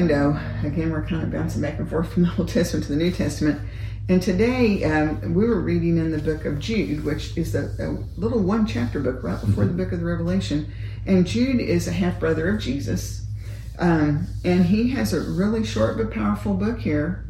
window. Again, we're kind of bouncing back and forth from the Old Testament to the New Testament. And today um, we were reading in the book of Jude, which is a, a little one chapter book right before the book of the Revelation. And Jude is a half brother of Jesus. Um, and he has a really short but powerful book here.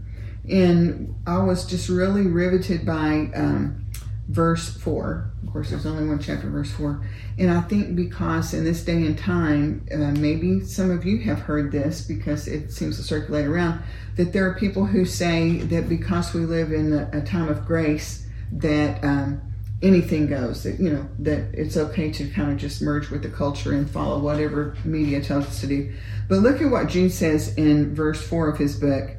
And I was just really riveted by um, verse 4. Of course, there's only one chapter, verse 4. And I think because in this day and time, uh, maybe some of you have heard this because it seems to circulate around, that there are people who say that because we live in a, a time of grace, that um, anything goes, that, you know, that it's okay to kind of just merge with the culture and follow whatever media tells us to do. But look at what Jude says in verse 4 of his book.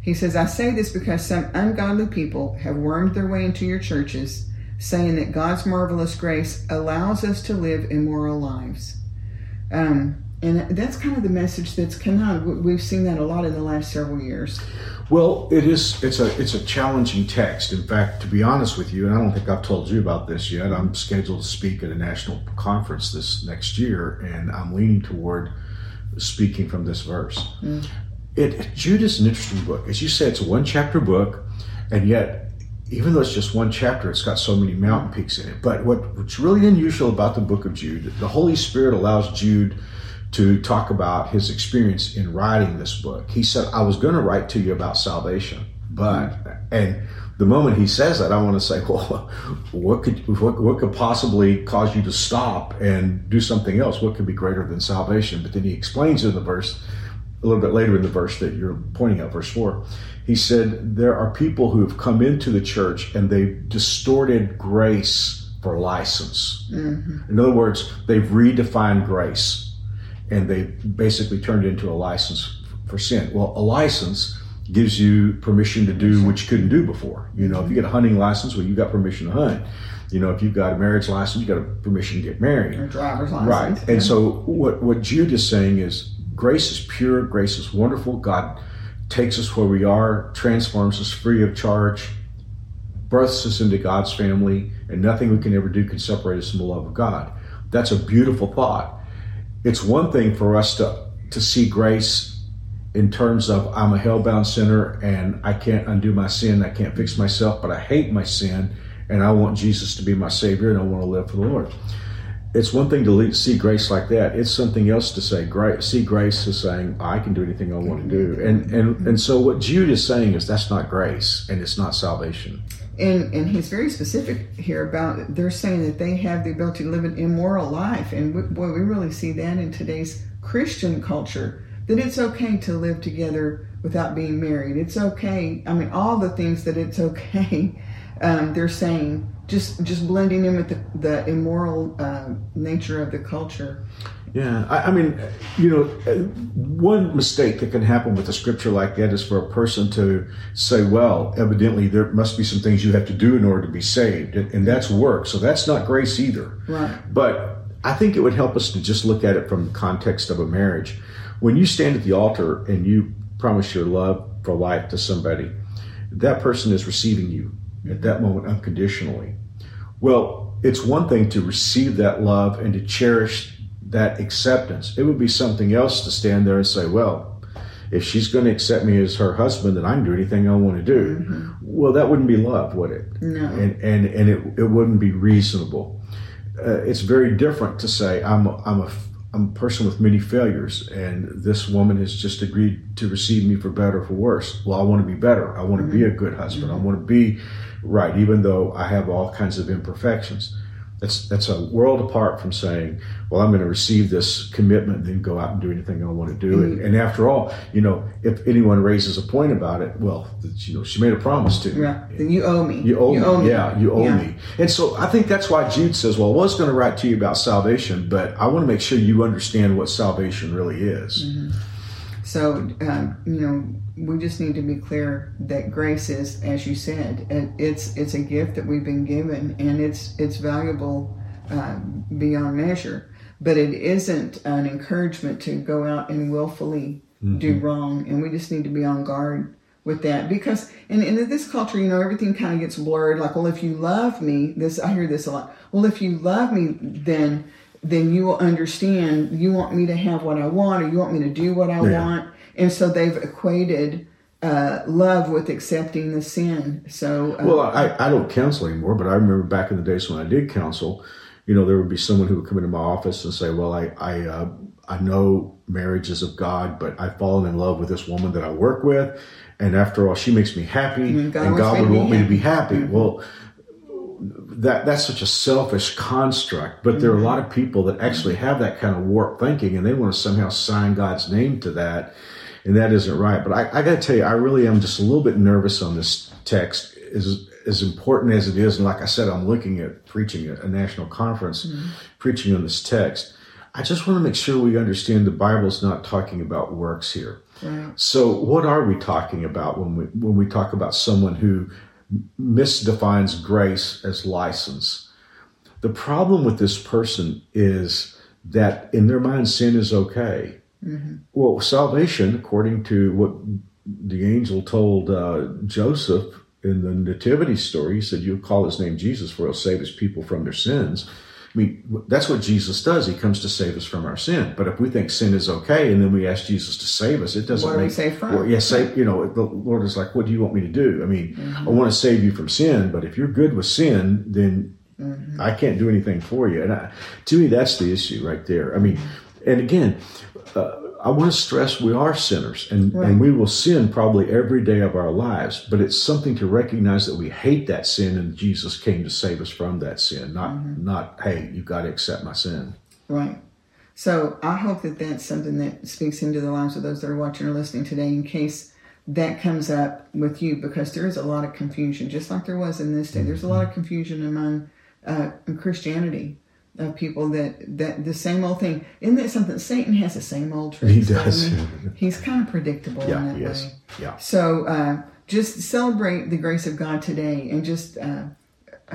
He says, I say this because some ungodly people have wormed their way into your churches saying that God's marvelous grace allows us to live immoral lives. Um, and that's kind of the message that's come out. We've seen that a lot in the last several years. Well, it is. It's a it's a challenging text. In fact, to be honest with you, and I don't think I've told you about this yet. I'm scheduled to speak at a national conference this next year, and I'm leaning toward speaking from this verse. Mm. It Jude is an interesting book, as you say. It's a one chapter book, and yet even though it's just one chapter, it's got so many mountain peaks in it. But what, what's really unusual about the book of Jude, the Holy Spirit allows Jude to talk about his experience in writing this book. He said, I was going to write to you about salvation, but, and the moment he says that, I want to say, well, what could, what, what could possibly cause you to stop and do something else? What could be greater than salvation? But then he explains in the verse, a little bit later in the verse that you're pointing out, verse 4, he said, There are people who have come into the church and they've distorted grace for license. Mm-hmm. In other words, they've redefined grace and they basically turned it into a license for sin. Well, a license gives you permission to do what you couldn't do before. You know, if you get a hunting license, well, you got permission to hunt. You know, if you've got a marriage license, you got a permission to get married. Or driver's license. Right. Yeah. And so what, what Jude is saying is grace is pure, grace is wonderful. God takes us where we are, transforms us free of charge, births us into God's family, and nothing we can ever do can separate us from the love of God. That's a beautiful thought. It's one thing for us to, to see grace in terms of I'm a hell-bound sinner and I can't undo my sin, I can't fix myself, but I hate my sin and I want Jesus to be my Savior and I want to live for the Lord it's one thing to see grace like that. It's something else to say grace. See grace as saying I can do anything I want to do, and and and so what Jude is saying is that's not grace, and it's not salvation. And and he's very specific here about they're saying that they have the ability to live an immoral life, and we, boy, we really see that in today's Christian culture that it's okay to live together without being married. It's okay. I mean, all the things that it's okay. Um, they're saying just just blending in with the, the immoral uh, nature of the culture. Yeah, I, I, mean, you know, one mistake that can happen with a scripture like that is for a person to say, "Well, evidently there must be some things you have to do in order to be saved," and, and that's work. So that's not grace either. Right. But I think it would help us to just look at it from the context of a marriage. When you stand at the altar and you promise your love for life to somebody, that person is receiving you at that moment unconditionally. Well, it's one thing to receive that love and to cherish that acceptance. It would be something else to stand there and say, well, if she's going to accept me as her husband, then I can do anything I want to do. Mm-hmm. Well, that wouldn't be love, would it? No. And and, and it, it wouldn't be reasonable. Uh, it's very different to say I'm a, I'm a I'm a person with many failures, and this woman has just agreed to receive me for better or for worse. Well, I want to be better. I want to mm-hmm. be a good husband. Mm-hmm. I want to be right, even though I have all kinds of imperfections. That's that's a world apart from saying, "Well, I'm going to receive this commitment, and then go out and do anything I want to do." Mm-hmm. And, and, after all, you know, if anyone raises a point about it, well, you know, she made a promise to me. Yeah, then you owe me. You owe, you me. owe me. Yeah, you owe yeah. me. And so I think that's why Jude says, "Well, I was going to write to you about salvation, but I want to make sure you understand what salvation really is." Mm-hmm. So, um, you know, we just need to be clear that grace is, as you said, it's it's a gift that we've been given, and it's it's valuable uh, beyond measure. But it isn't an encouragement to go out and willfully mm-hmm. do wrong, and we just need to be on guard with that because in, in this culture you know everything kind of gets blurred like well if you love me this i hear this a lot well if you love me then then you will understand you want me to have what I want or you want me to do what I yeah. want. and so they've equated uh, love with accepting the sin. So, uh, well, I, I don't counsel anymore, but I remember back in the days when I did counsel, you know, there would be someone who would come into my office and say, "Well, I I uh, I know marriage is of God, but I've fallen in love with this woman that I work with, and after all, she makes me happy, And God and God would want me to be happy." happy." Well, that that's such a selfish construct, but there are a mm-hmm. lot of people that actually have that kind of warped thinking, and they want to somehow sign God's name to that, and that isn't right. But I, I got to tell you, I really am just a little bit nervous on this text. As as important as it is, and like I said, I'm looking at preaching at a national conference, mm-hmm. preaching on this text. I just want to make sure we understand the Bible's not talking about works here. right. So, what are we talking about when we when we talk about someone who misdefines grace as license? The problem with this person is that in their mind, sin is okay. Well, salvation, according to what the angel told uh, Joseph in the nativity story, he said, "You'll call his name Jesus, for he'll save his people from their sins." I mean, that's what Jesus does. He comes to save us from our sin. But if we think sin is okay, and then we ask Jesus to save us, it doesn't What are we make saved from? Well, yeah, save. You know, the Lord is like, "What do you want me to do?" I mean, I want to save you from sin, but if you're good with sin, then I can't do anything for you. And I, to me, that's the issue right there. I mean, and again, uh, I want to stress we are sinners, and Right. and we will sin probably every day of our lives. But it's something to recognize that we hate that sin, and Jesus came to save us from that sin. Not not hey, you've got to accept my sin. Right. So I hope that that's something that speaks into the lives of those that are watching or listening today in case that comes up with you because there is a lot of confusion, just like there was in this day. There's a lot of confusion among uh, Christianity of people that, that the same old thing. Isn't that something? Satan has the same old tricks. He doesn't he? He's kind of predictable in Yeah, that yes, way. yeah. So uh, just celebrate the grace of God today and just uh,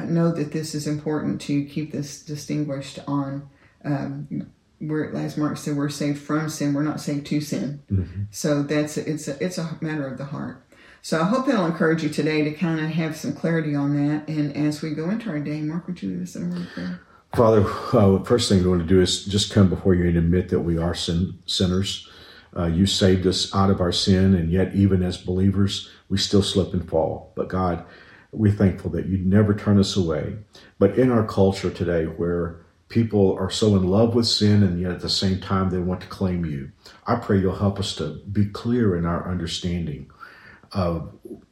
know that this is important to keep this distinguished on um, where, as Mark said, we're saved from sin. We're not saved to sin. So that's it's a, it's a matter of the heart. So I hope that'll encourage you today to kind of have some clarity on that. And as we go into our day, Mark, would you lead us in a word of prayer? Father, uh, first thing we want to do is just come before you and admit that we are sin, sinners. Uh, you saved us out of our sin, and yet, even as believers, we still slip and fall. But God, we're thankful that you never turn us away. But in our culture today, where people are so in love with sin and yet at the same time they want to claim you, I pray you'll help us to be clear in our understanding of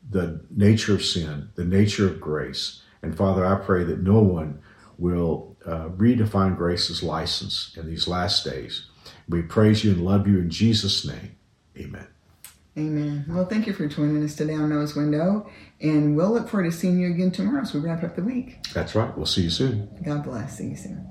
the nature of sin, the nature of grace. And Father, I pray that no one will uh, redefine grace's license in these last days. We praise you and love you in Jesus' name. Amen. Amen. Well, thank you for joining us today on Noah's Window. And we'll look forward to seeing you again tomorrow as we wrap up the week. That's right. We'll see you soon. God bless. See you soon.